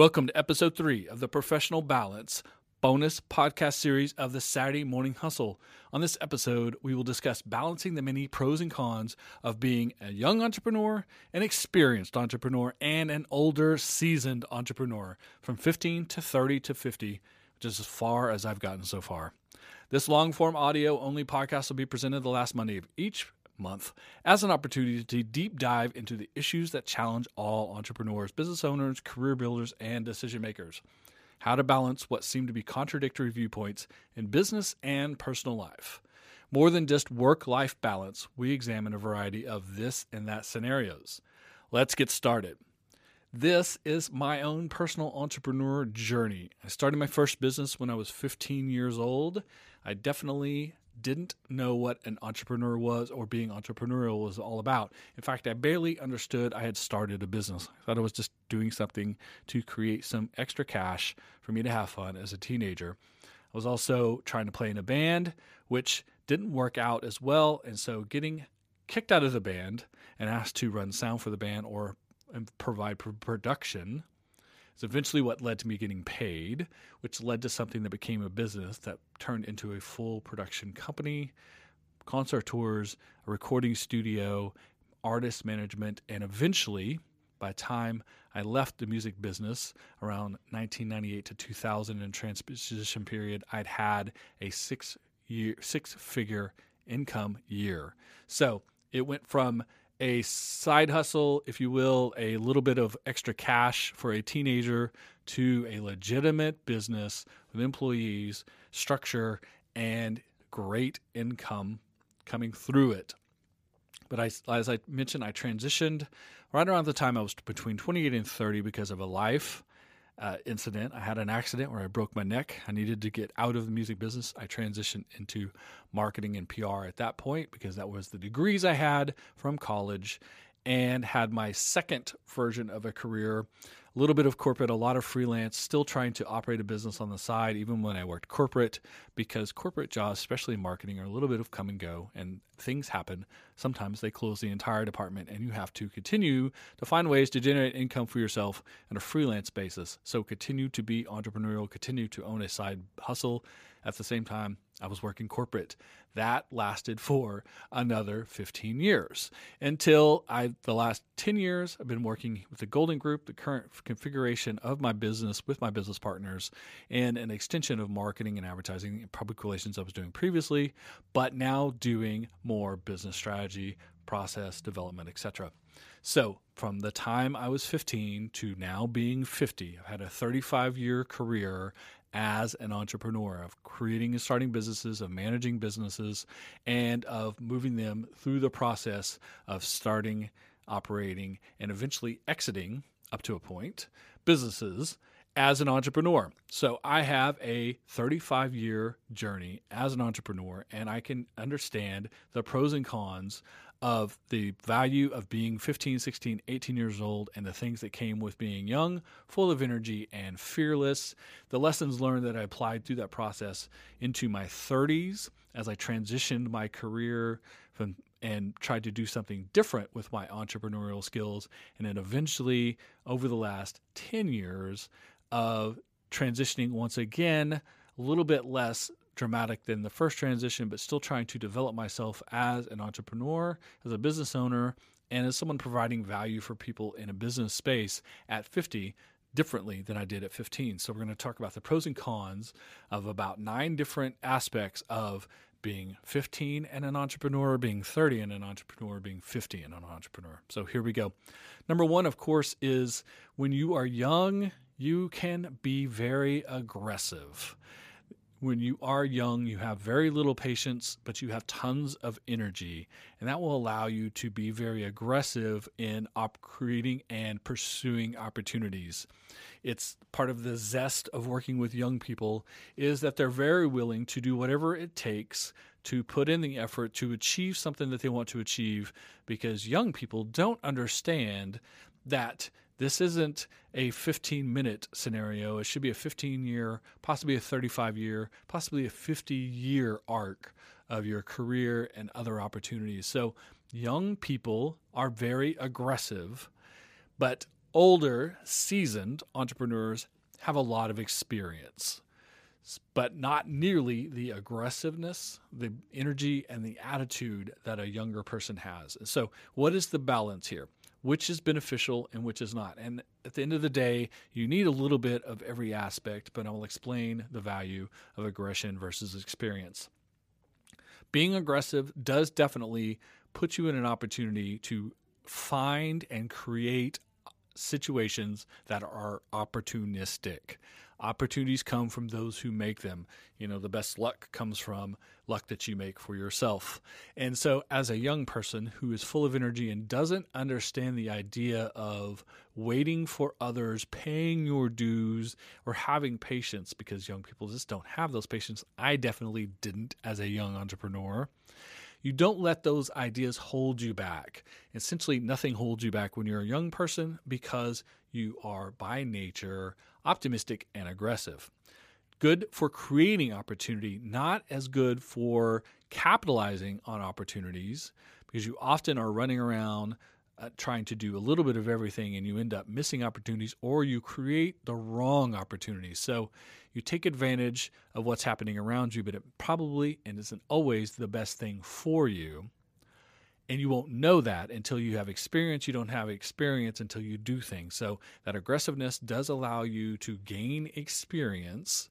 Welcome to episode three of the Professional Balance bonus podcast series of the Saturday Morning Hustle. On this episode, we will discuss balancing the many pros and cons of being a young entrepreneur, an experienced entrepreneur, and an older, seasoned entrepreneur from 15 to 30 to 50, which is as far as I've gotten so far. This long form audio only podcast will be presented the last Monday of each month as an opportunity to deep dive into the issues that challenge all entrepreneurs, business owners, career builders, and decision makers. How to balance what seem to be contradictory viewpoints in business and personal life. More than just work life balance, we examine a variety of this and that scenarios. Let's get started. This is my own personal entrepreneur journey. I started my first business when I was 15 years old. I definitely didn't know what an entrepreneur was or being entrepreneurial was all about. In fact, I barely understood I had started a business. I thought I was just doing something to create some extra cash for me to have fun as a teenager. I was also trying to play in a band, which didn't work out as well. And so getting kicked out of the band and asked to run sound for the band or provide production it's eventually what led to me getting paid, which led to something that became a business that turned into a full production company, concert tours, a recording studio, artist management, and eventually, by the time I left the music business around 1998 to 2000 in transition period, I'd had a six year, six figure income year. So it went from a side hustle, if you will, a little bit of extra cash for a teenager to a legitimate business with employees, structure, and great income coming through it. But I, as I mentioned, I transitioned right around the time I was between 28 and 30 because of a life uh, incident. I had an accident where I broke my neck. I needed to get out of the music business. I transitioned into marketing and PR at that point because that was the degrees I had from college and had my second version of a career a little bit of corporate, a lot of freelance, still trying to operate a business on the side, even when I worked corporate, because corporate jobs, especially in marketing, are a little bit of come and go and things happen. Sometimes they close the entire department and you have to continue to find ways to generate income for yourself on a freelance basis. So continue to be entrepreneurial, continue to own a side hustle at the same time I was working corporate. That lasted for another 15 years until I, the last 10 years, I've been working with the Golden Group, the current configuration of my business with my business partners, and an extension of marketing and advertising and public relations I was doing previously, but now doing more business strategy, process development, etc. So, from the time I was 15 to now being 50, I've had a 35 year career as an entrepreneur of creating and starting businesses, of managing businesses, and of moving them through the process of starting, operating, and eventually exiting up to a point businesses as an entrepreneur. So I have a 35 year journey as an entrepreneur, and I can understand the pros and cons of the value of being 15, 16, 18 years old and the things that came with being young, full of energy, and fearless. The lessons learned that I applied through that process into my 30s as I transitioned my career from, and tried to do something different with my entrepreneurial skills. And then eventually, over the last 10 years of transitioning once again, a little bit less dramatic than the first transition, but still trying to develop myself as an entrepreneur, as a business owner, and as someone providing value for people in a business space at 50 differently than I did at 15. So, we're going to talk about the pros and cons of about nine different aspects of being 15 and an entrepreneur, being 30 and an entrepreneur, being 50 and an entrepreneur. So, here we go. Number one, of course, is when you are young, you can be very aggressive when you are young, you have very little patience, but you have tons of energy. And that will allow you to be very aggressive in op- creating and pursuing opportunities. It's part of the zest of working with young people is that they're very willing to do whatever it takes to put in the effort to achieve something that they want to achieve because young people don't understand that this isn't a 15 minute scenario. It should be a 15 year, possibly a 35 year, possibly a 50 year arc of your career and other opportunities. So, young people are very aggressive, but older, seasoned entrepreneurs have a lot of experience, but not nearly the aggressiveness, the energy, and the attitude that a younger person has. So, what is the balance here? Which is beneficial and which is not? And at the end of the day, you need a little bit of every aspect, but I will explain the value of aggression versus experience. Being aggressive does definitely put you in an opportunity to find and create situations that are opportunistic. Opportunities come from those who make them. You know, the best luck comes from luck that you make for yourself. And so, as a young person who is full of energy and doesn't understand the idea of waiting for others, paying your dues, or having patience, because young people just don't have those patience, I definitely didn't as a young entrepreneur. You don't let those ideas hold you back. Essentially, nothing holds you back when you're a young person because you are by nature optimistic and aggressive. Good for creating opportunity, not as good for capitalizing on opportunities because you often are running around uh, trying to do a little bit of everything and you end up missing opportunities or you create the wrong opportunities. So you take advantage of what's happening around you, but it probably and isn't always the best thing for you. And you won't know that until you have experience. You don't have experience until you do things. So that aggressiveness does allow you to gain experience,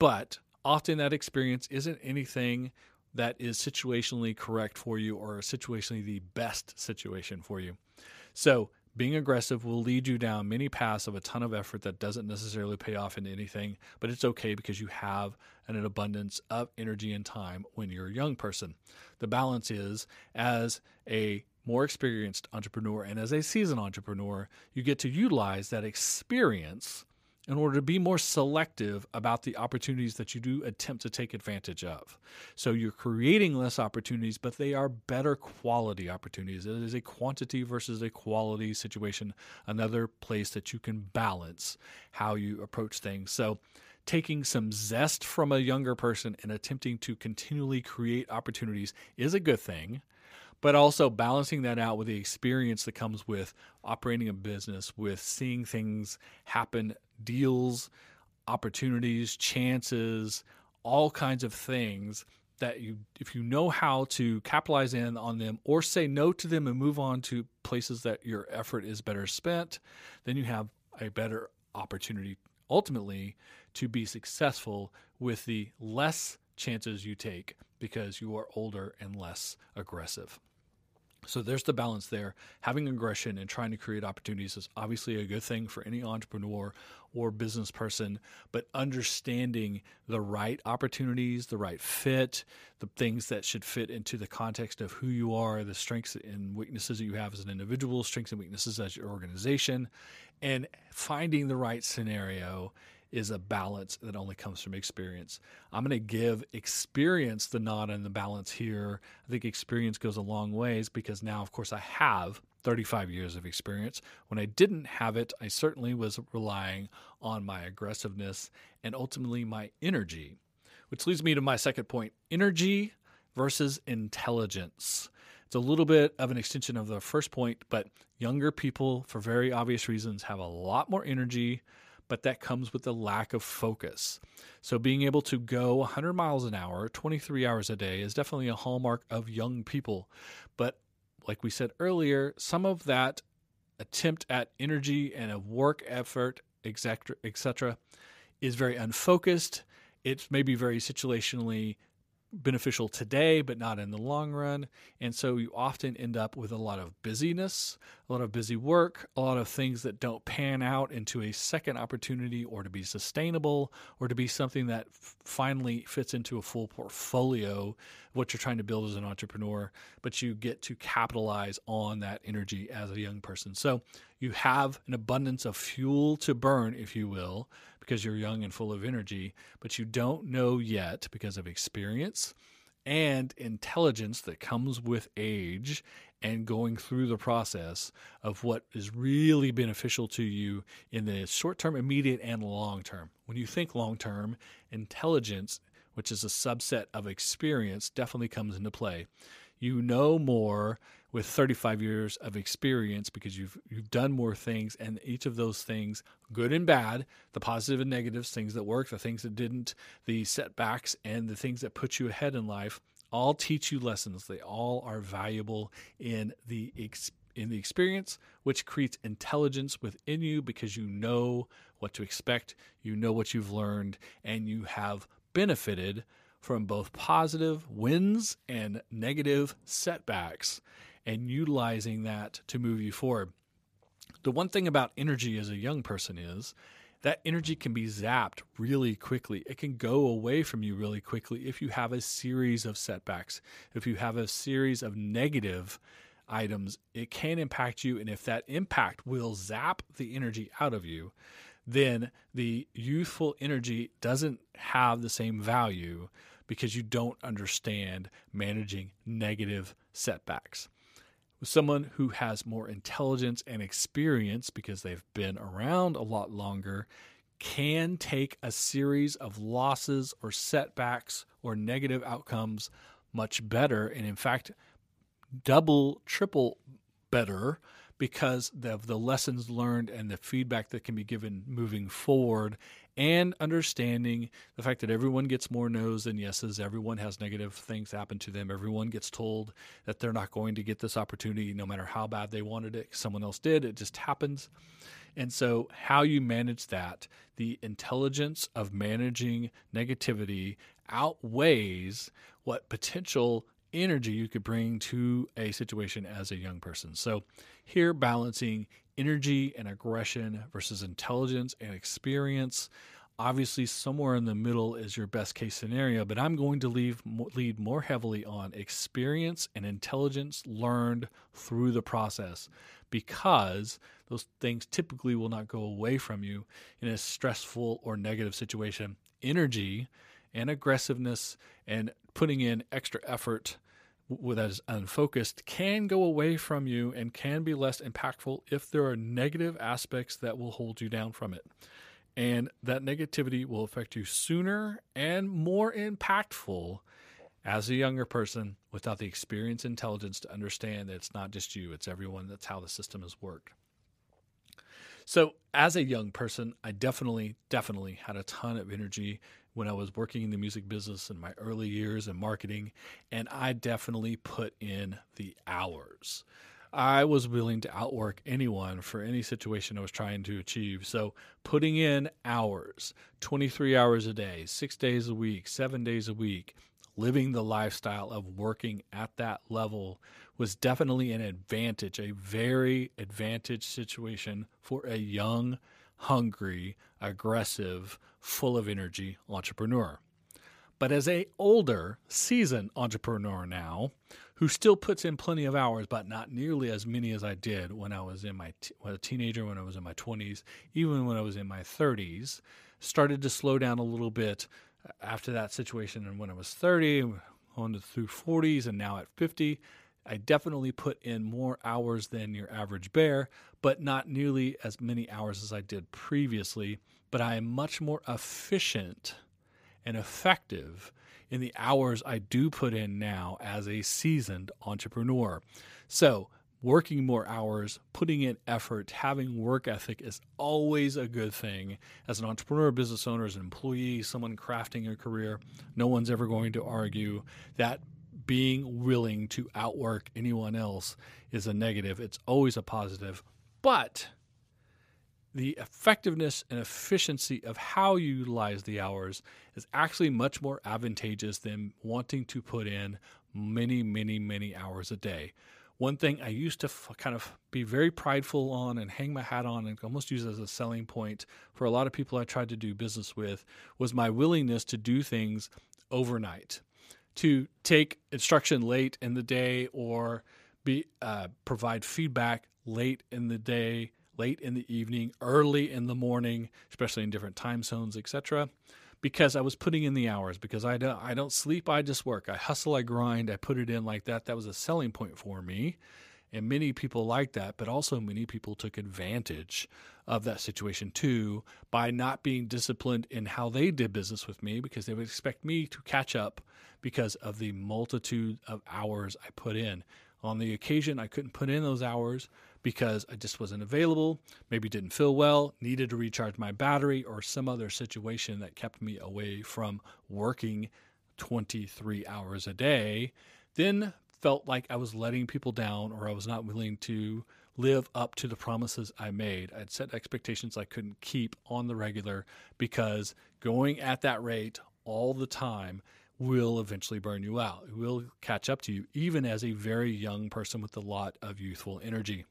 but often that experience isn't anything that is situationally correct for you or situationally the best situation for you. So, being aggressive will lead you down many paths of a ton of effort that doesn't necessarily pay off in anything, but it's okay because you have an abundance of energy and time when you're a young person. The balance is as a more experienced entrepreneur and as a seasoned entrepreneur, you get to utilize that experience in order to be more selective about the opportunities that you do attempt to take advantage of. So you're creating less opportunities, but they are better quality opportunities. It is a quantity versus a quality situation, another place that you can balance how you approach things. So taking some zest from a younger person and attempting to continually create opportunities is a good thing but also balancing that out with the experience that comes with operating a business, with seeing things happen, deals, opportunities, chances, all kinds of things that you if you know how to capitalize in on them or say no to them and move on to places that your effort is better spent, then you have a better opportunity ultimately to be successful with the less chances you take because you are older and less aggressive. So there's the balance there. Having aggression and trying to create opportunities is obviously a good thing for any entrepreneur or business person, but understanding the right opportunities, the right fit, the things that should fit into the context of who you are, the strengths and weaknesses that you have as an individual, strengths and weaknesses as your organization, and finding the right scenario is a balance that only comes from experience. I'm going to give experience the nod and the balance here. I think experience goes a long ways because now, of course, I have 35 years of experience. When I didn't have it, I certainly was relying on my aggressiveness and ultimately my energy, which leads me to my second point energy versus intelligence. It's a little bit of an extension of the first point, but younger people, for very obvious reasons, have a lot more energy but that comes with a lack of focus. So, being able to go 100 miles an hour, 23 hours a day, is definitely a hallmark of young people. But, like we said earlier, some of that attempt at energy and a work effort, etc., etc., is very unfocused. It's maybe very situationally beneficial today, but not in the long run. And so you often end up with a lot of busyness, a lot of busy work, a lot of things that don't pan out into a second opportunity or to be sustainable or to be something that f- finally fits into a full portfolio what you're trying to build as an entrepreneur. But you get to capitalize on that energy as a young person. So you have an abundance of fuel to burn, if you will, because you're young and full of energy, but you don't know yet because of experience and intelligence that comes with age and going through the process of what is really beneficial to you in the short term, immediate, and long term. When you think long term, intelligence, which is a subset of experience, definitely comes into play. You know more with 35 years of experience because you've you've done more things and each of those things good and bad the positive and negatives things that worked the things that didn't the setbacks and the things that put you ahead in life all teach you lessons. They all are valuable in the ex- in the experience which creates intelligence within you because you know what to expect you know what you've learned and you have benefited from both positive wins and negative setbacks and utilizing that to move you forward. The one thing about energy as a young person is that energy can be zapped really quickly. It can go away from you really quickly if you have a series of setbacks, if you have a series of negative items, it can impact you. And if that impact will zap the energy out of you, then the youthful energy doesn't have the same value because you don't understand managing negative setbacks. With someone who has more intelligence and experience because they've been around a lot longer can take a series of losses or setbacks or negative outcomes much better and in fact double triple better because of the lessons learned and the feedback that can be given moving forward and understanding the fact that everyone gets more no's than yeses. Everyone has negative things happen to them. Everyone gets told that they're not going to get this opportunity no matter how bad they wanted it. Someone else did. It just happens. And so, how you manage that, the intelligence of managing negativity outweighs what potential energy you could bring to a situation as a young person. So, here balancing energy and aggression versus intelligence and experience. Obviously, somewhere in the middle is your best case scenario, but I'm going to leave, lead more heavily on experience and intelligence learned through the process because those things typically will not go away from you in a stressful or negative situation. Energy and aggressiveness and putting in extra effort that is unfocused can go away from you and can be less impactful if there are negative aspects that will hold you down from it. And that negativity will affect you sooner and more impactful as a younger person without the experience intelligence to understand that it's not just you, it's everyone. That's how the system has worked. So, as a young person, I definitely, definitely had a ton of energy when I was working in the music business in my early years in marketing, and I definitely put in the hours. I was willing to outwork anyone for any situation I was trying to achieve. So, putting in hours 23 hours a day, six days a week, seven days a week, living the lifestyle of working at that level was definitely an advantage, a very advantage situation for a young, hungry, aggressive, full of energy entrepreneur. But as a older, seasoned entrepreneur now, who still puts in plenty of hours, but not nearly as many as I did when I was in my t- when a teenager, when I was in my 20s, even when I was in my 30s, started to slow down a little bit after that situation and when I was 30, on to through 40s, and now at 50, I definitely put in more hours than your average bear, but not nearly as many hours as I did previously. But I am much more efficient and effective in the hours I do put in now as a seasoned entrepreneur. So, working more hours, putting in effort, having work ethic is always a good thing. As an entrepreneur, business owner, as an employee, someone crafting a career, no one's ever going to argue that being willing to outwork anyone else is a negative. It's always a positive. But the effectiveness and efficiency of how you utilize the hours is actually much more advantageous than wanting to put in many, many, many hours a day. One thing I used to f- kind of be very prideful on and hang my hat on and almost use as a selling point for a lot of people I tried to do business with was my willingness to do things overnight, to take instruction late in the day or be uh, provide feedback late in the day, late in the evening, early in the morning, especially in different time zones, etc because I was putting in the hours because I don't I don't sleep I just work. I hustle I grind I put it in like that. That was a selling point for me. And many people like that but also many people took advantage of that situation too by not being disciplined in how they did business with me because they would expect me to catch up because of the multitude of hours I put in. On the occasion I couldn't put in those hours because I just wasn't available, maybe didn't feel well, needed to recharge my battery, or some other situation that kept me away from working 23 hours a day, then felt like I was letting people down or I was not willing to live up to the promises I made. I'd set expectations I couldn't keep on the regular because going at that rate all the time will eventually burn you out. It will catch up to you, even as a very young person with a lot of youthful energy.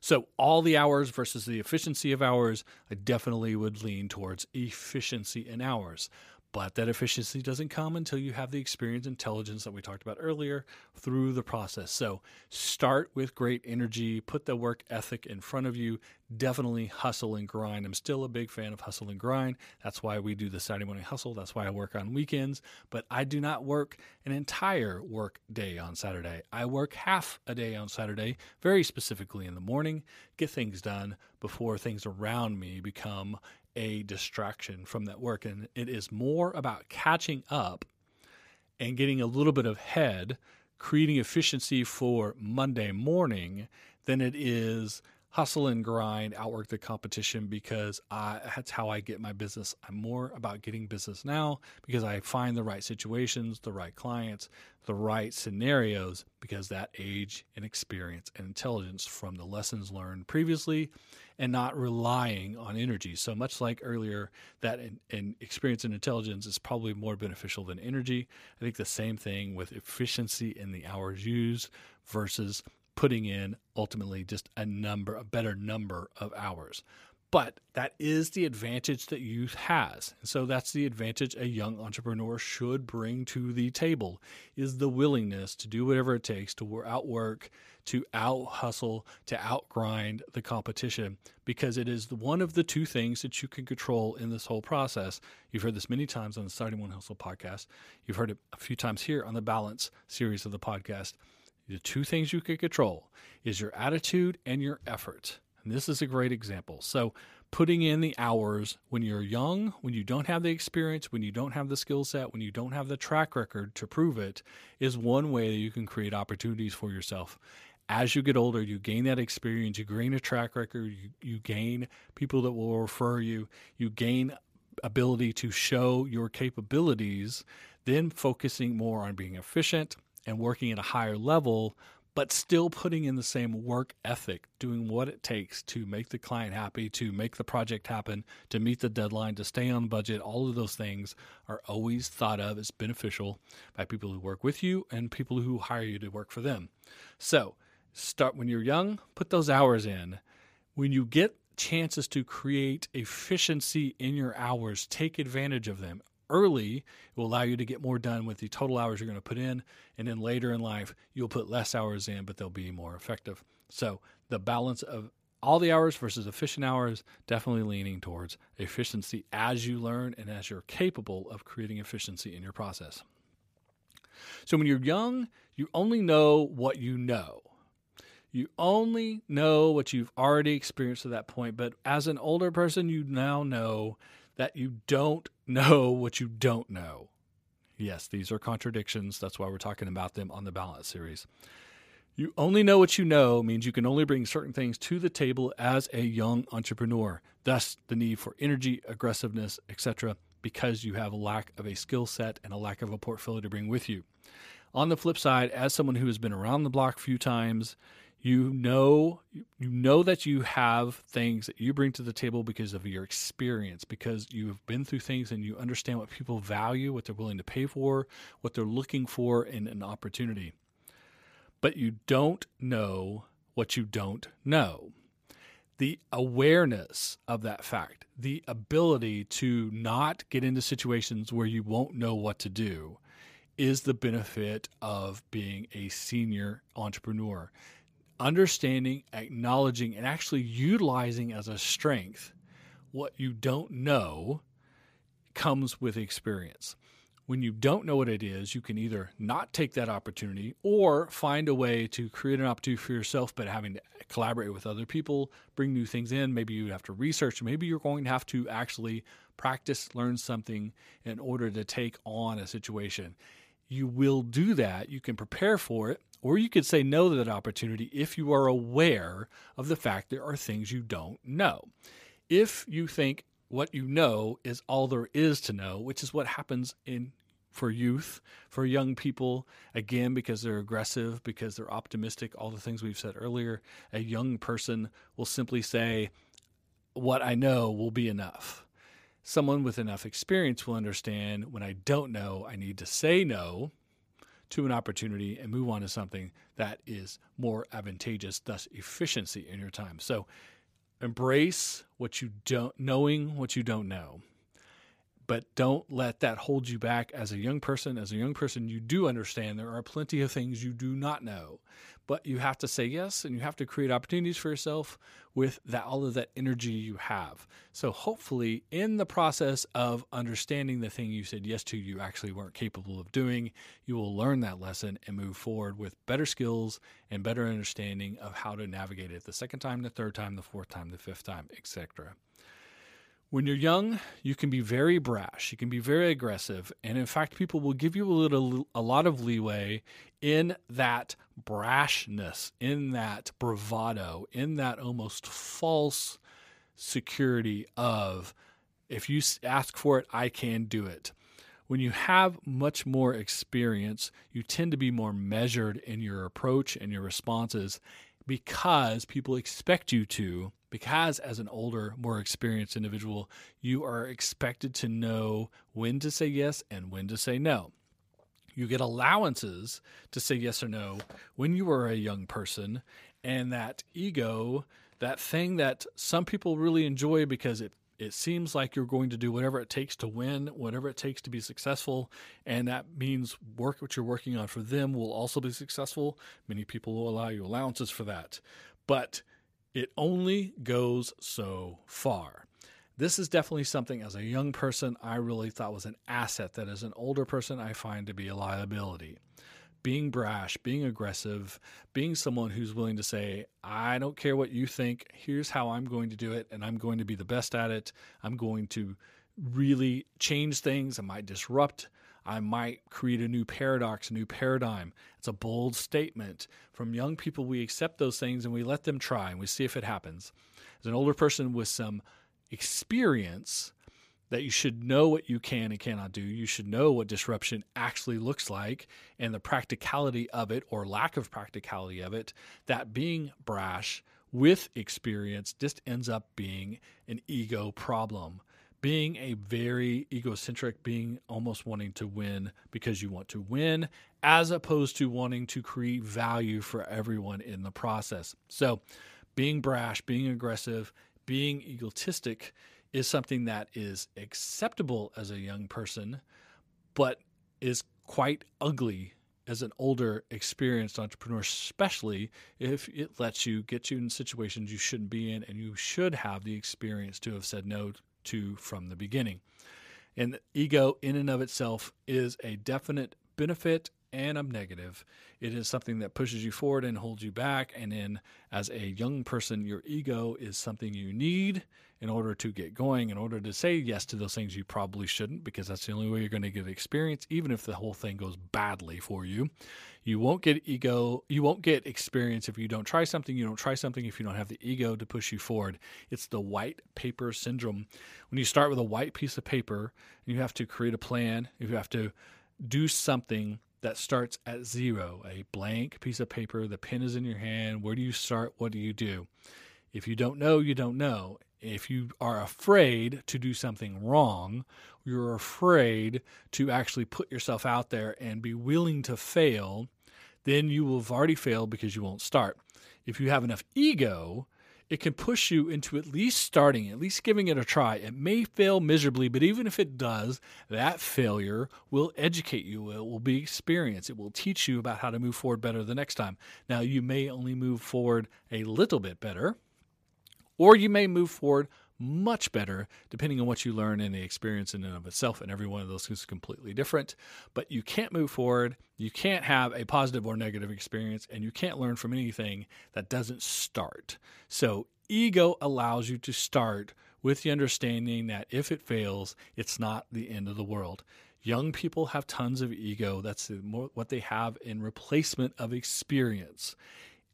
So, all the hours versus the efficiency of hours, I definitely would lean towards efficiency in hours. But that efficiency doesn't come until you have the experience intelligence that we talked about earlier through the process. So start with great energy, put the work ethic in front of you. Definitely hustle and grind. I'm still a big fan of hustle and grind. That's why we do the Saturday morning hustle. That's why I work on weekends. But I do not work an entire work day on Saturday. I work half a day on Saturday, very specifically in the morning, get things done before things around me become a distraction from that work. And it is more about catching up and getting a little bit of head, creating efficiency for Monday morning than it is hustle and grind, outwork the competition because I, that's how I get my business. I'm more about getting business now because I find the right situations, the right clients, the right scenarios because that age and experience and intelligence from the lessons learned previously and not relying on energy. So much like earlier, that in, in experience and intelligence is probably more beneficial than energy. I think the same thing with efficiency in the hours used versus putting in ultimately just a number, a better number of hours. But that is the advantage that youth has. So that's the advantage a young entrepreneur should bring to the table is the willingness to do whatever it takes to outwork, to out hustle, to outgrind the competition because it is one of the two things that you can control in this whole process. You've heard this many times on the Saturday Morning Hustle podcast. You've heard it a few times here on the Balance series of the podcast. The two things you can control is your attitude and your effort. And this is a great example. So, putting in the hours when you're young, when you don't have the experience, when you don't have the skill set, when you don't have the track record to prove it, is one way that you can create opportunities for yourself. As you get older, you gain that experience, you gain a track record, you, you gain people that will refer you, you gain ability to show your capabilities, then focusing more on being efficient and working at a higher level but still putting in the same work ethic, doing what it takes to make the client happy, to make the project happen, to meet the deadline, to stay on budget. All of those things are always thought of as beneficial by people who work with you and people who hire you to work for them. So, start when you're young, put those hours in. When you get chances to create efficiency in your hours, take advantage of them early, will allow you to get more done with the total hours you're going to put in. And then later in life, you'll put less hours in, but they'll be more effective. So the balance of all the hours versus efficient hours, definitely leaning towards efficiency as you learn and as you're capable of creating efficiency in your process. So when you're young, you only know what you know. You only know what you've already experienced at that point. But as an older person, you now know that you don't know what you don't know. Yes, these are contradictions. That's why we're talking about them on the Balance series. You only know what you know means you can only bring certain things to the table as a young entrepreneur. Thus, the need for energy, aggressiveness, etc., because you have a lack of a skill set and a lack of a portfolio to bring with you. On the flip side, as someone who has been around the block a few times, you know you know that you have things that you bring to the table because of your experience because you've been through things and you understand what people value what they're willing to pay for what they're looking for in an opportunity. But you don't know what you don't know. The awareness of that fact the ability to not get into situations where you won't know what to do is the benefit of being a senior entrepreneur understanding, acknowledging, and actually utilizing as a strength what you don't know comes with experience. When you don't know what it is, you can either not take that opportunity or find a way to create an opportunity for yourself, but having to collaborate with other people, bring new things in. Maybe you have to research. Maybe you're going to have to actually practice, learn something in order to take on a situation you will do that. You can prepare for it, Or you could say no to that opportunity if you are aware of the fact there are things you don't know. If you think what you know is all there is to know, which is what happens in for youth, for young people, again, because they're aggressive, because they're optimistic, all the things we've said earlier. A young person will simply say, What I know will be enough. Someone with enough experience will understand when I don't know, I need to say no to an opportunity and move on to something that is more advantageous, thus efficiency in your time. So embrace what you don't knowing what you don't know but don't let that hold you back as a young person. As a young person, you do understand there are plenty of things you do not know, but you have to say yes and you have to create opportunities for yourself with that all of that energy you have. So hopefully in the process of understanding the thing you said yes to you actually weren't capable of doing, you will learn that lesson and move forward with better skills and better understanding of how to navigate it the second time, the third time, the fourth time, the fifth time, etc. When you're young, you can be very brash, you can be very aggressive, and in fact, people will give you a little a lot of leeway in that brashness, in that bravado, in that almost false security of if you ask for it, I can do it. When you have much more experience, you tend to be more measured in your approach and your responses because people expect you to because as an older, more experienced individual, you are expected to know when to say yes and when to say no. You get allowances to say yes or no when you are a young person, and that ego, that thing that some people really enjoy because it it seems like you're going to do whatever it takes to win, whatever it takes to be successful, and that means work what you're working on for them will also be successful. Many people will allow you allowances for that. But it only goes so far. This is definitely something as a young person I really thought was an asset that as an older person I find to be a liability. Being brash, being aggressive, being someone who's willing to say, I don't care what you think, here's how I'm going to do it, and I'm going to be the best at it. I'm going to really change things. I might disrupt I might create a new paradox, a new paradigm. It's a bold statement. From young people, we accept those things and we let them try and we see if it happens. As an older person with some experience, that you should know what you can and cannot do. You should know what disruption actually looks like and the practicality of it or lack of practicality of it. That being brash with experience just ends up being an ego problem being a very egocentric, being almost wanting to win because you want to win, as opposed to wanting to create value for everyone in the process. So, being brash, being aggressive, being egotistic is something that is acceptable as a young person, but is quite ugly as an older, experienced entrepreneur, especially if it lets you get you in situations you shouldn't be in and you should have the experience to have said no to from the beginning. And ego, in and of itself, is a definite benefit and a negative. It is something that pushes you forward and holds you back. And then, as a young person, your ego is something you need in order to get going, in order to say yes to those things you probably shouldn't, because that's the only way you're going to get experience, even if the whole thing goes badly for you. You won't get ego, you won't get experience if you don't try something. You don't try something if you don't have the ego to push you forward. It's the white paper syndrome. When you start with a white piece of paper and you have to create a plan, you have to do something that starts at zero, a blank piece of paper, the pen is in your hand. Where do you start? What do you do? If you don't know, you don't know. If you are afraid to do something wrong, you're afraid to actually put yourself out there and be willing to fail, then you will have already failed because you won't start. If you have enough ego, it can push you into at least starting, at least giving it a try. It may fail miserably, but even if it does, that failure will educate you. It will be experience. It will teach you about how to move forward better the next time. Now, you may only move forward a little bit better, or you may move forward much better depending on what you learn and the experience in and of itself. And every one of those is completely different. But you can't move forward. You can't have a positive or negative experience, and you can't learn from anything that doesn't start. So, ego allows you to start with the understanding that if it fails, it's not the end of the world. Young people have tons of ego. That's what they have in replacement of experience.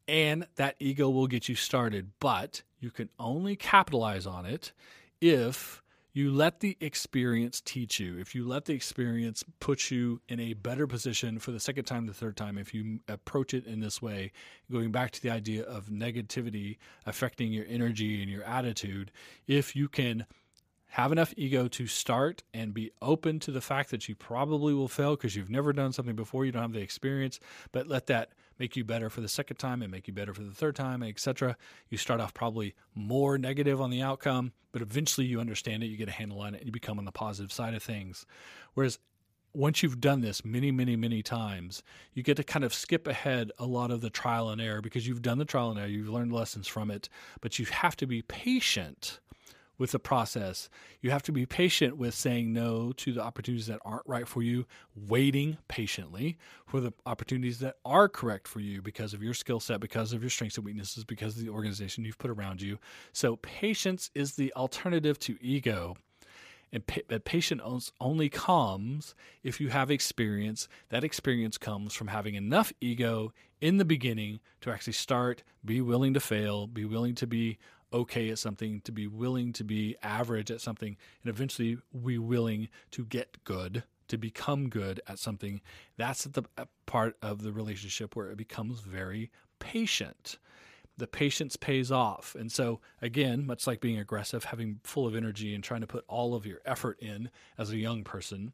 And that ego will get you started, but you can only capitalize on it if you let the experience teach you. If you let the experience put you in a better position for the second time, the third time, if you approach it in this way, going back to the idea of negativity affecting your energy and your attitude, if you can have enough ego to start and be open to the fact that you probably will fail because you've never done something before, you don't have the experience, but let that make you better for the second time and make you better for the third time, etc. You start off probably more negative on the outcome, but eventually you understand it, you get a handle on it, and you become on the positive side of things. Whereas once you've done this many, many, many times, you get to kind of skip ahead a lot of the trial and error because you've done the trial and error, you've learned lessons from it, but you have to be patient with the process. You have to be patient with saying no to the opportunities that aren't right for you, waiting patiently for the opportunities that are correct for you because of your skill set, because of your strengths and weaknesses, because of the organization you've put around you. So, patience is the alternative to ego. And pa- patience only comes if you have experience. That experience comes from having enough ego in the beginning to actually start, be willing to fail, be willing to be okay at something, to be willing to be average at something, and eventually be willing to get good, to become good at something. That's the uh, part of the relationship where it becomes very patient. The patience pays off. And so, again, much like being aggressive, having full of energy and trying to put all of your effort in as a young person,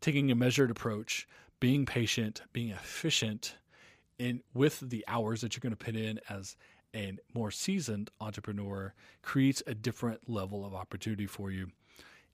taking a measured approach, being patient, being efficient in with the hours that you're going to put in as a more seasoned entrepreneur creates a different level of opportunity for you.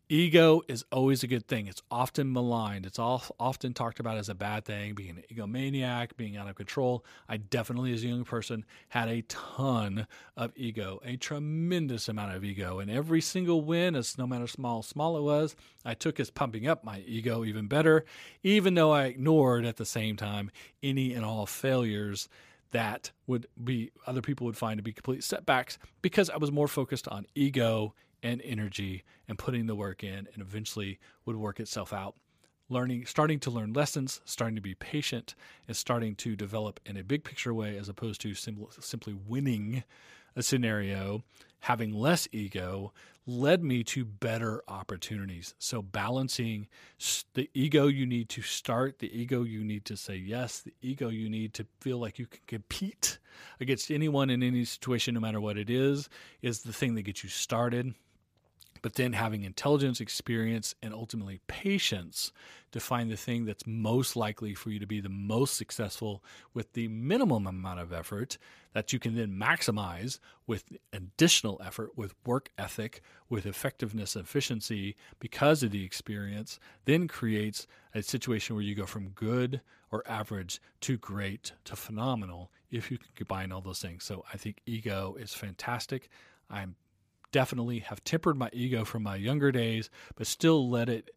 Ego is always a good thing. It's often maligned. It's often talked about as a bad thing, being an egomaniac, being out of control. I definitely, as a young person, had a ton of ego, a tremendous amount of ego. And every single win, as no matter small small it was, I took as pumping up my ego even better, even though I ignored at the same time any and all failures that would be other people would find to be complete setbacks because I was more focused on ego and energy and putting the work in and eventually would work itself out. Learning, starting to learn lessons, starting to be patient, and starting to develop in a big picture way as opposed to sim- simply winning a scenario, having less ego, led me to better opportunities. So, balancing the ego you need to start, the ego you need to say yes, the ego you need to feel like you can compete against anyone in any situation, no matter what it is, is the thing that gets you started but then having intelligence, experience, and ultimately patience to find the thing that's most likely for you to be the most successful with the minimum amount of effort that you can then maximize with additional effort, with work ethic, with effectiveness, efficiency because of the experience, then creates a situation where you go from good or average to great to phenomenal if you can combine all those things. So I think ego is fantastic. I'm definitely have tempered my ego from my younger days, but still let it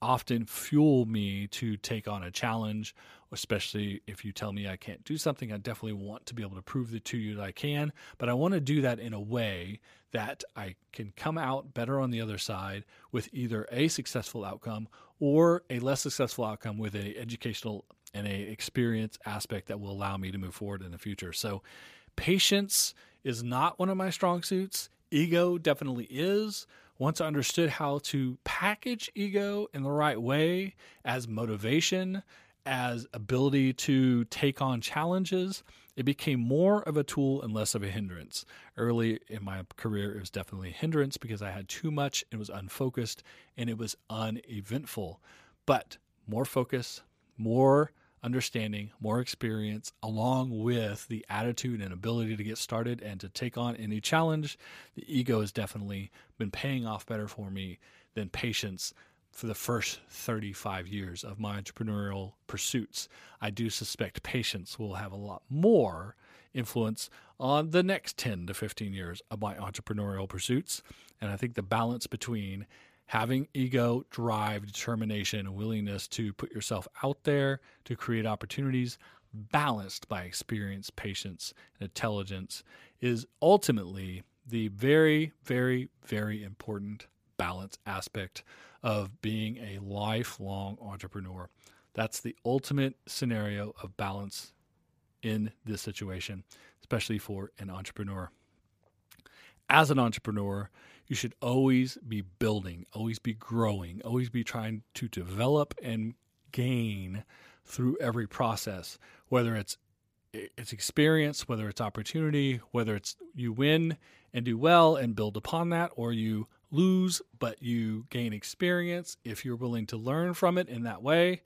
often fuel me to take on a challenge, especially if you tell me I can't do something. I definitely want to be able to prove it to you that I can, but I want to do that in a way that I can come out better on the other side with either a successful outcome or a less successful outcome with a educational and a experience aspect that will allow me to move forward in the future. So patience is not one of my strong suits ego definitely is. Once I understood how to package ego in the right way as motivation, as ability to take on challenges, it became more of a tool and less of a hindrance. Early in my career, it was definitely a hindrance because I had too much, it was unfocused, and it was uneventful. But more focus, more understanding, more experience, along with the attitude and ability to get started and to take on any challenge, the ego has definitely been paying off better for me than patience for the first 35 years of my entrepreneurial pursuits. I do suspect patience will have a lot more influence on the next 10 to 15 years of my entrepreneurial pursuits. And I think the balance between having ego, drive, determination, and willingness to put yourself out there to create opportunities, balanced by experience, patience, and intelligence, is ultimately the very, very, very important balance aspect of being a lifelong entrepreneur. That's the ultimate scenario of balance in this situation, especially for an entrepreneur. As an entrepreneur, you should always be building, always be growing, always be trying to develop and gain through every process, whether it's it's experience, whether it's opportunity, whether it's you win and do well and build upon that, or you lose but you gain experience if you're willing to learn from it in that way.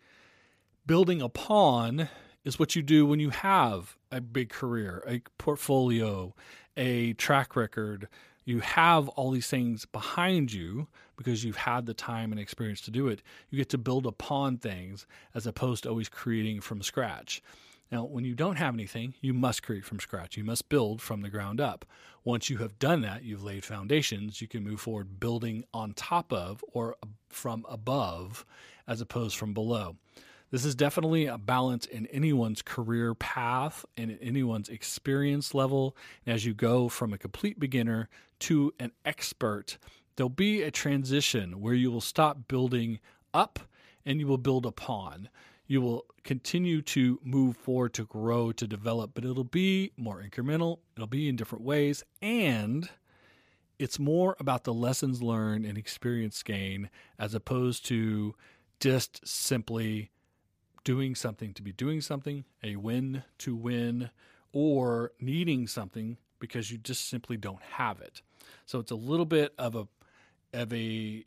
Building upon is what you do when you have a big career, a portfolio, a track record. You have all these things behind you because you've had the time and experience to do it. You get to build upon things as opposed to always creating from scratch. Now, when you don't have anything, you must create from scratch. You must build from the ground up. Once you have done that, you've laid foundations, you can move forward building on top of or from above as opposed from below. This is definitely a balance in anyone's career path and in anyone's experience level. And as you go from a complete beginner to an expert, there'll be a transition where you will stop building up and you will build upon. You will continue to move forward to grow to develop but it'll be more incremental. It'll be in different ways. And it's more about the lessons learned and experience gain as opposed to just simply doing something to be doing something a win to win or needing something because you just simply don't have it so it's a little bit of a of a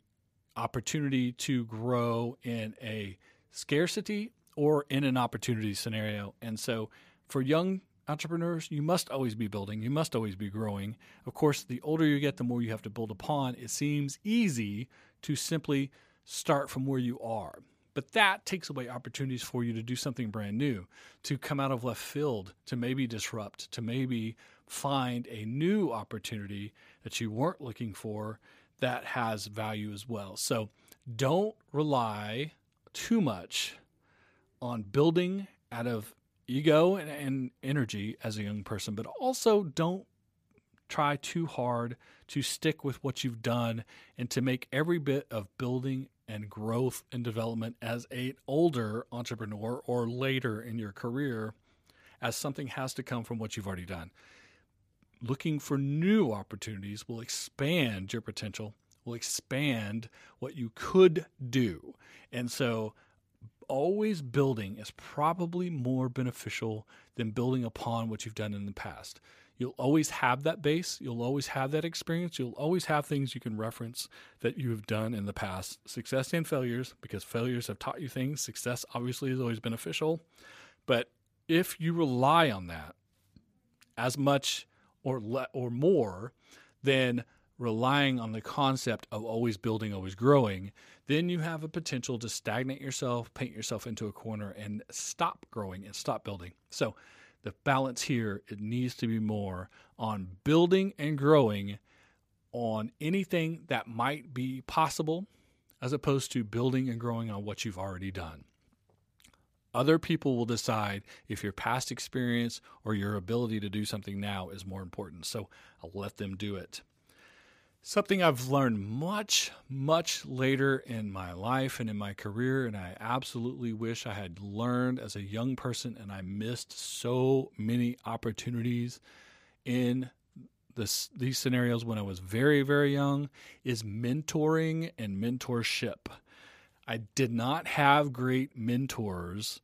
opportunity to grow in a scarcity or in an opportunity scenario. And so for young entrepreneurs, you must always be building, you must always be growing. Of course, the older you get, the more you have to build upon. It seems easy to simply start from where you are. But that takes away opportunities for you to do something brand new, to come out of left field, to maybe disrupt, to maybe find a new opportunity that you weren't looking for that has value as well. So don't rely too much on building out of ego and, and energy as a young person, but also don't try too hard to stick with what you've done and to make every bit of building and growth and development as a older entrepreneur or later in your career as something has to come from what you've already done. Looking for new opportunities will expand your potential, will expand what you could do. And so always building is probably more beneficial than building upon what you've done in the past. You'll always have that base. You'll always have that experience. You'll always have things you can reference that you have done in the past, success and failures, because failures have taught you things. Success obviously is always beneficial. But if you rely on that as much or le- or more than relying on the concept of always building, always growing, then you have a potential to stagnate yourself, paint yourself into a corner, and stop growing and stop building. So, the balance here it needs to be more on building and growing on anything that might be possible as opposed to building and growing on what you've already done. Other people will decide if your past experience or your ability to do something now is more important. So I'll let them do it. Something I've learned much, much later in my life and in my career, and I absolutely wish I had learned as a young person, and I missed so many opportunities in this, these scenarios when I was very, very young, is mentoring and mentorship. I did not have great mentors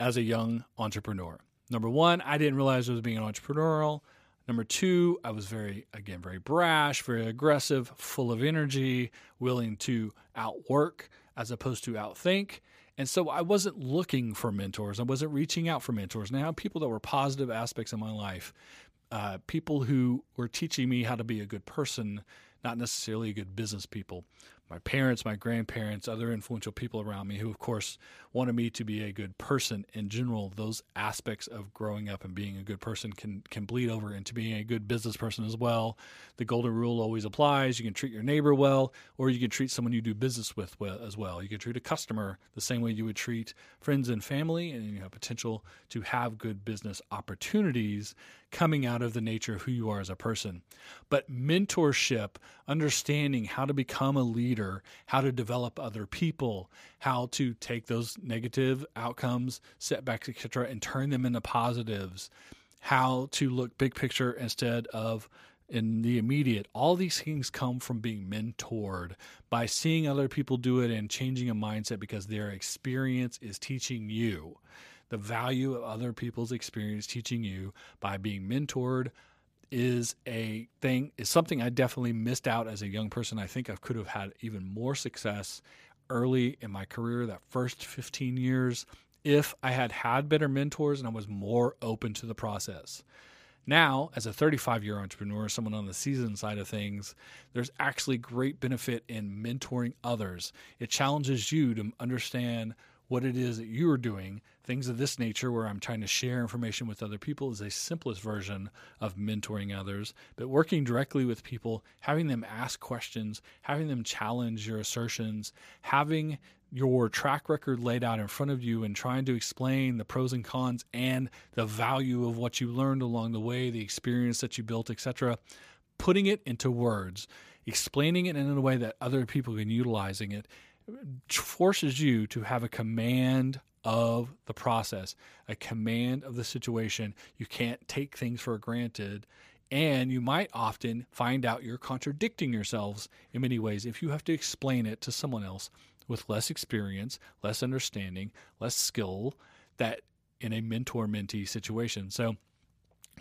as a young entrepreneur. Number one, I didn't realize I was being entrepreneurial. Number two, I was very, again, very brash, very aggressive, full of energy, willing to outwork as opposed to outthink. And so I wasn't looking for mentors. I wasn't reaching out for mentors. Now, people that were positive aspects of my life, uh, people who were teaching me how to be a good person, not necessarily a good business people. My parents, my grandparents, other influential people around me who, of course, wanted me to be a good person in general. Those aspects of growing up and being a good person can can bleed over into being a good business person as well. The golden rule always applies. You can treat your neighbor well, or you can treat someone you do business with as well. You can treat a customer the same way you would treat friends and family, and you have potential to have good business opportunities coming out of the nature of who you are as a person. But mentorship, understanding how to become a leader, how to develop other people, how to take those negative outcomes, setbacks, etc., and turn them into positives, how to look big picture instead of in the immediate. All these things come from being mentored by seeing other people do it and changing a mindset because their experience is teaching you the value of other people's experience teaching you by being mentored is a thing is something I definitely missed out as a young person. I think I could have had even more success early in my career that first 15 years if I had had better mentors and I was more open to the process. Now, as a 35 year entrepreneur, someone on the season side of things, there's actually great benefit in mentoring others. It challenges you to understand what it is that you are doing. Things of this nature, where I'm trying to share information with other people, is a simplest version of mentoring others. But working directly with people, having them ask questions, having them challenge your assertions, having your track record laid out in front of you and trying to explain the pros and cons and the value of what you learned along the way, the experience that you built, etc., putting it into words, explaining it in a way that other people can utilizing it forces you to have a command of the process, a command of the situation. You can't take things for granted. And you might often find out you're contradicting yourselves in many ways if you have to explain it to someone else with less experience, less understanding, less skill, that in a mentor mentee situation. So,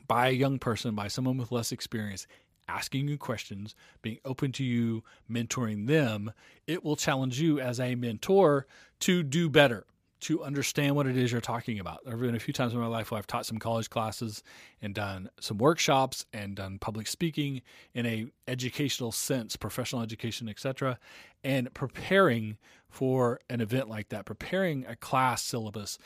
by a young person, by someone with less experience, asking you questions, being open to you mentoring them, it will challenge you as a mentor to do better, to understand what it is you're talking about. There have been a few times in my life where I've taught some college classes and done some workshops and done public speaking in a educational sense, professional education, etc., and preparing for an event like that, preparing a class syllabus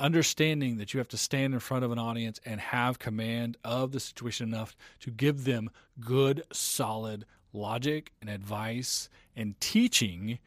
understanding that you have to stand in front of an audience and have command of the situation enough to give them good, solid logic and advice and teaching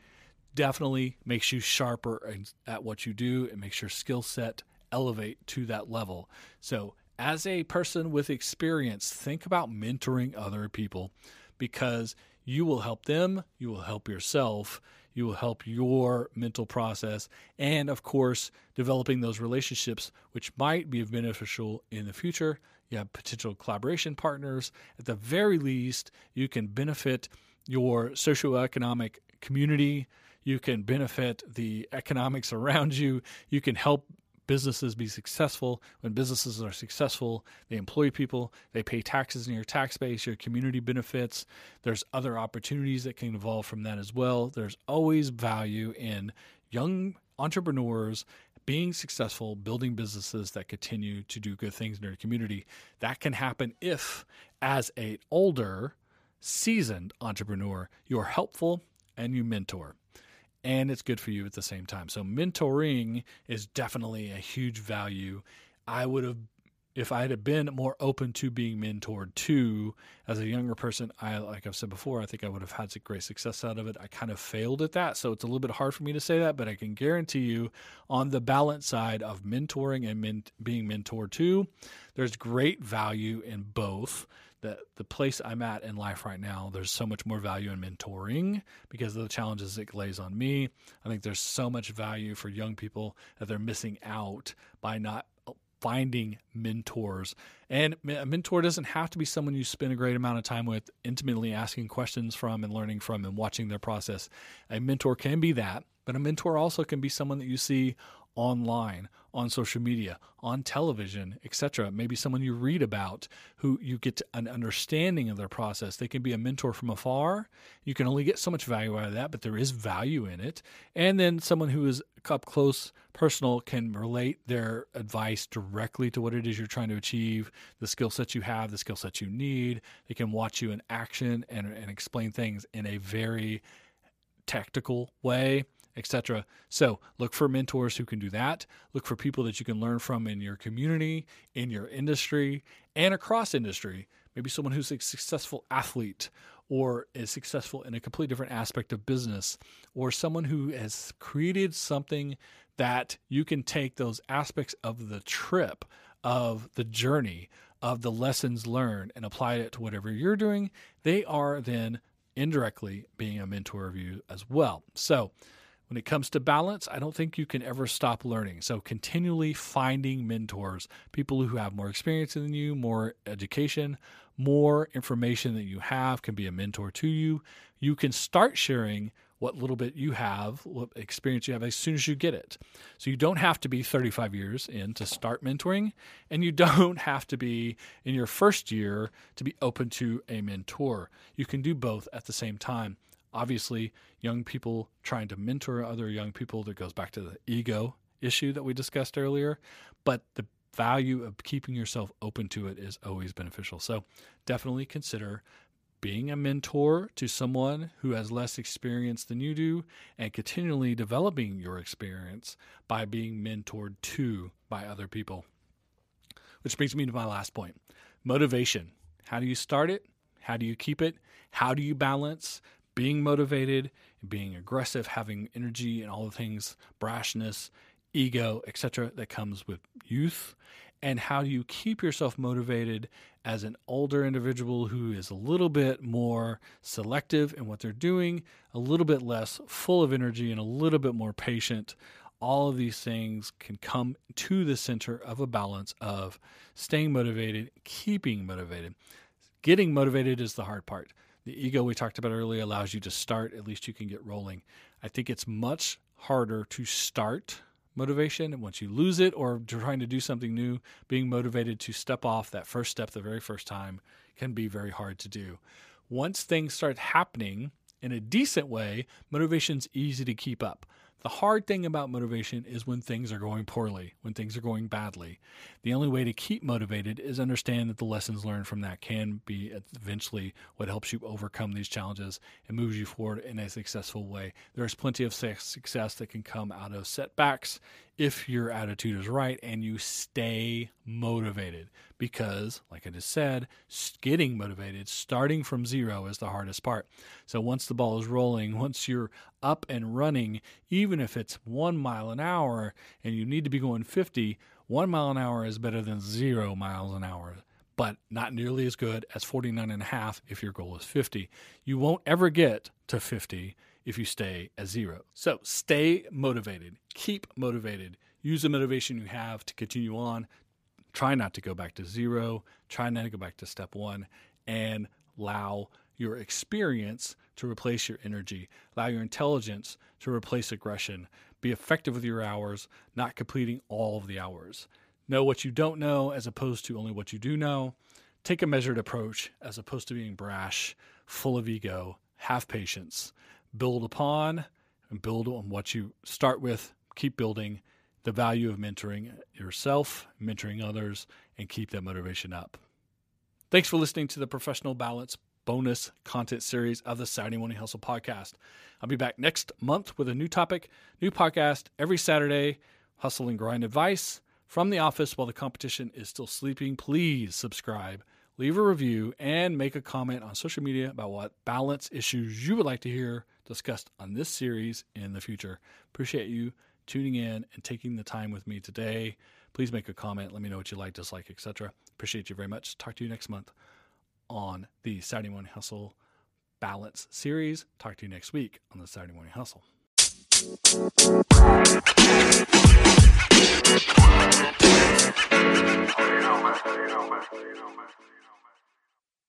definitely makes you sharper at what you do. It makes your skill set elevate to that level. So, as a person with experience, think about mentoring other people because you will help them, you will help yourself, you will help your mental process, and of course, developing those relationships, which might be beneficial in the future. You have potential collaboration partners. At the very least, you can benefit your socioeconomic community. You can benefit the economics around you. You can help businesses be successful. When businesses are successful, they employ people, they pay taxes in your tax base, your community benefits. There's other opportunities that can evolve from that as well. There's always value in young entrepreneurs being successful, building businesses that continue to do good things in their community. That can happen if, as a older, seasoned entrepreneur, you're helpful and you mentor and it's good for you at the same time. So mentoring is definitely a huge value. I would have if I had been more open to being mentored too as a younger person, I like I've said before, I think I would have had some great success out of it. I kind of failed at that, so it's a little bit hard for me to say that, but I can guarantee you, on the balance side of mentoring and men- being mentored too, there's great value in both the the place I'm at in life right now, there's so much more value in mentoring because of the challenges it lays on me. I think there's so much value for young people that they're missing out by not finding mentors. And a mentor doesn't have to be someone you spend a great amount of time with, intimately asking questions from and learning from and watching their process. A mentor can be that, but a mentor also can be someone that you see online, on social media, on television, etc. Maybe someone you read about who you get an understanding of their process. They can be a mentor from afar. You can only get so much value out of that, but there is value in it. And then someone who is up close, personal, can relate their advice directly to what it is you're trying to achieve, the skill sets you have, the skill sets you need. They can watch you in action and, and explain things in a very tactical way, etc. So look for mentors who can do that. Look for people that you can learn from in your community, in your industry, and across industry. Maybe someone who's a successful athlete or is successful in a completely different aspect of business, or someone who has created something that you can take those aspects of the trip, of the journey, of the lessons learned, and apply it to whatever you're doing. They are then indirectly being a mentor of you as well. So, when it comes to balance, I don't think you can ever stop learning. So, continually finding mentors, people who have more experience than you, more education, more information that you have can be a mentor to you. You can start sharing what little bit you have, what experience you have as soon as you get it. So you don't have to be 35 years in to start mentoring, and you don't have to be in your first year to be open to a mentor. You can do both at the same time. Obviously, young people trying to mentor other young people, that goes back to the ego issue that we discussed earlier. But the value of keeping yourself open to it is always beneficial. So definitely consider being a mentor to someone who has less experience than you do and continually developing your experience by being mentored to by other people. Which brings me to my last point motivation. How do you start it? How do you keep it? How do you balance being motivated, being aggressive, having energy, and all the things, brashness, ego, etc., that comes with youth? And how do you keep yourself motivated as an older individual who is a little bit more selective in what they're doing, a little bit less full of energy, and a little bit more patient? All of these things can come to the center of a balance of staying motivated, keeping motivated. Getting motivated is the hard part. The ego we talked about earlier allows you to start, at least you can get rolling. I think it's much harder to start motivation. And once you lose it or trying to do something new, being motivated to step off that first step the very first time can be very hard to do. Once things start happening in a decent way, motivation's easy to keep up. The hard thing about motivation is when things are going poorly, when things are going badly. The only way to keep motivated is understand that the lessons learned from that can be eventually what helps you overcome these challenges and moves you forward in a successful way. There's plenty of success that can come out of setbacks if your attitude is right and you stay motivated. Because, like I just said, getting motivated, starting from zero is the hardest part. So once the ball is rolling, once you're up and running, even if it's one mile an hour and you need to be going 50, one mile an hour is better than zero miles an hour but not nearly as good as 49 and a half if your goal is 50. You won't ever get to 50 if you stay at zero. So stay motivated, keep motivated, use the motivation you have to continue on. Try not to go back to zero, try not to go back to step one, and allow your experience to replace your energy, allow your intelligence to replace aggression. Be effective with your hours, not completing all of the hours. Know what you don't know as opposed to only what you do know. Take a measured approach as opposed to being brash, full of ego. Have patience build upon and build on what you start with. Keep building the value of mentoring yourself, mentoring others, and keep that motivation up. Thanks for listening to the Professional Balance bonus content series of the Saturday Morning Hustle podcast. I'll be back next month with a new topic, new podcast every Saturday, hustle and grind advice from the office while the competition is still sleeping. Please subscribe leave a review, and make a comment on social media about what balance issues you would like to hear discussed on this series in the future. Appreciate you tuning in and taking the time with me today. Please make a comment. Let me know what you like, dislike, etc. Appreciate you very much. Talk to you next month on the Saturday Morning Hustle Balance series. Talk to you next week on the Saturday Morning Hustle.